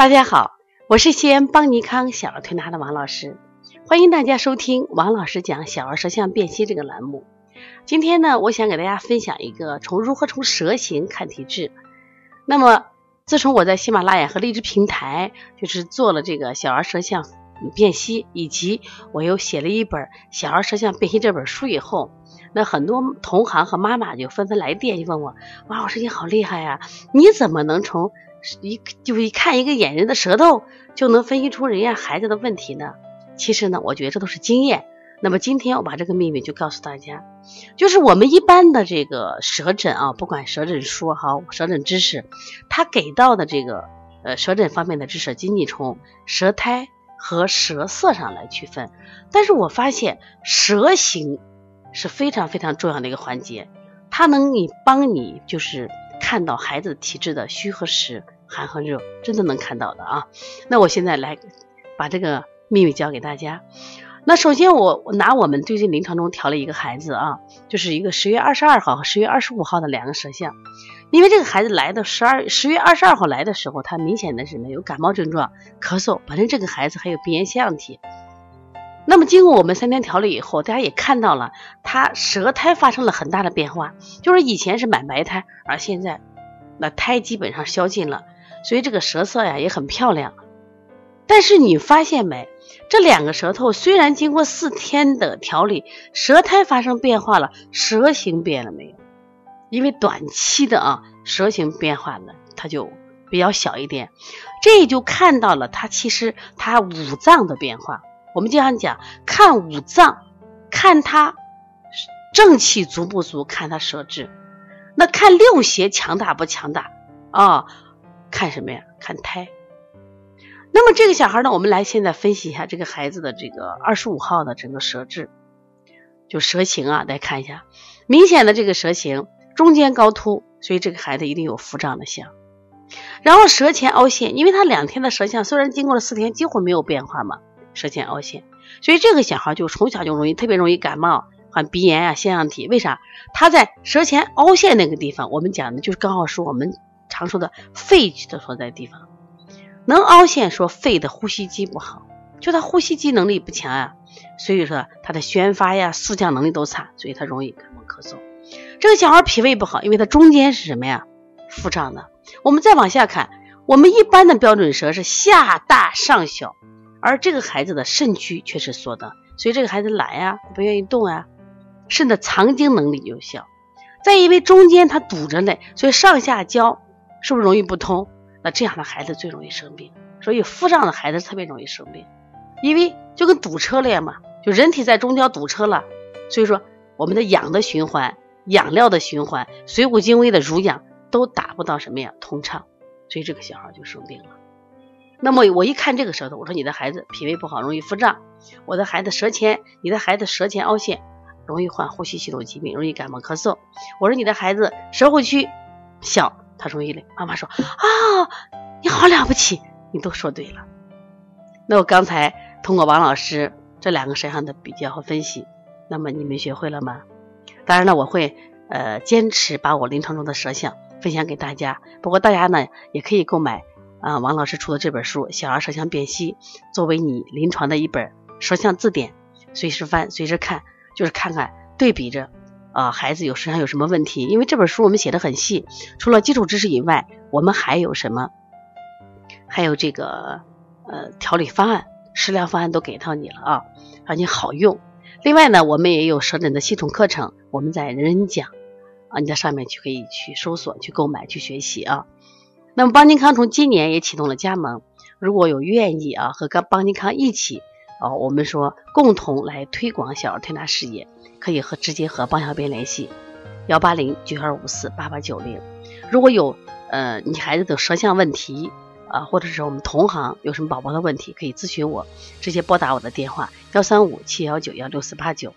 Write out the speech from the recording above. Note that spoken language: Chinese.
大家好，我是西安邦尼康小儿推拿的王老师，欢迎大家收听王老师讲小儿舌象辨析这个栏目。今天呢，我想给大家分享一个从如何从舌形看体质。那么，自从我在喜马拉雅和荔枝平台就是做了这个小儿舌象辨析，以及我又写了一本小儿舌象辨析这本书以后，那很多同行和妈妈就纷纷来电，就问我：王老师你好厉害呀，你怎么能从一就一看一个眼人的舌头就能分析出人家孩子的问题呢？其实呢，我觉得这都是经验。那么今天我把这个秘密就告诉大家，就是我们一般的这个舌诊啊，不管舌诊书哈，舌诊知识，他给到的这个呃舌诊方面的知识，仅仅从舌苔和舌色上来区分。但是我发现舌形是非常非常重要的一个环节，它能你帮你就是看到孩子体质的虚和实、寒和热，真的能看到的啊。那我现在来把这个秘密教给大家。那首先，我拿我们最近临床中调了一个孩子啊，就是一个十月二十二号和十月二十五号的两个舌象。因为这个孩子来的十二十月二十二号来的时候，他明显的是没有感冒症状，咳嗽。本身这个孩子还有鼻炎腺样体。那么经过我们三天调理以后，大家也看到了，他舌苔发生了很大的变化，就是以前是满白苔，而现在那苔基本上消尽了，所以这个舌色呀也很漂亮。但是你发现没？这两个舌头虽然经过四天的调理，舌苔发生变化了，舌形变了没有？因为短期的啊，舌形变化呢，它就比较小一点，这就看到了它其实它五脏的变化。我们经常讲看五脏，看它正气足不足，看它舌质。那看六邪强大不强大啊？看什么呀？看胎。那么这个小孩呢，我们来现在分析一下这个孩子的这个二十五号的整个舌质，就舌形啊，来看一下，明显的这个舌形中间高凸，所以这个孩子一定有腹胀的象。然后舌前凹陷，因为他两天的舌象虽然经过了四天几乎没有变化嘛，舌前凹陷，所以这个小孩就从小就容易特别容易感冒，患鼻炎啊、腺样体。为啥？他在舌前凹陷那个地方，我们讲的就是刚好是我们常说的肺的所在地方。能凹陷，说肺的呼吸机不好，就他呼吸机能力不强啊，所以说他的宣发呀、速降能力都差，所以他容易感冒咳嗽。这个小孩脾胃不好，因为他中间是什么呀？腹胀的。我们再往下看，我们一般的标准舌是下大上小，而这个孩子的肾区却是缩的，所以这个孩子懒呀，不愿意动啊，肾的藏精能力就小。再因为中间它堵着呢，所以上下焦是不是容易不通？那这样的孩子最容易生病，所以腹胀的孩子特别容易生病，因为就跟堵车了呀嘛，就人体在中焦堵车了，所以说我们的氧的循环、养料的循环、水谷精微的濡养都达不到什么呀通畅，所以这个小孩就生病了。那么我一看这个舌头，我说你的孩子脾胃不好，容易腹胀；我的孩子舌前，你的孩子舌前凹陷，容易患呼吸系统疾病，容易感冒咳嗽。我说你的孩子舌后区小。他容易累，妈妈说啊，你好了不起，你都说对了。那我刚才通过王老师这两个舌象的比较和分析，那么你们学会了吗？当然了，我会呃坚持把我临床中的舌象分享给大家。不过大家呢也可以购买啊王老师出的这本书《小儿舌象辨析》，作为你临床的一本舌象字典，随时翻，随时看，就是看看对比着。啊，孩子有身上有什么问题？因为这本书我们写的很细，除了基础知识以外，我们还有什么？还有这个呃调理方案、食疗方案都给到你了啊，让你好用。另外呢，我们也有舌诊的系统课程，我们在人人讲啊，你在上面去可以去搜索、去购买、去学习啊。那么邦尼康从今年也启动了加盟，如果有愿意啊和跟邦尼康一起啊，我们说共同来推广小儿推拿事业。可以和直接和邦小编联系，幺八零九二五四八八九零。如果有呃你孩子的舌象问题啊，或者是我们同行有什么宝宝的问题，可以咨询我，直接拨打我的电话幺三五七幺九幺六四八九。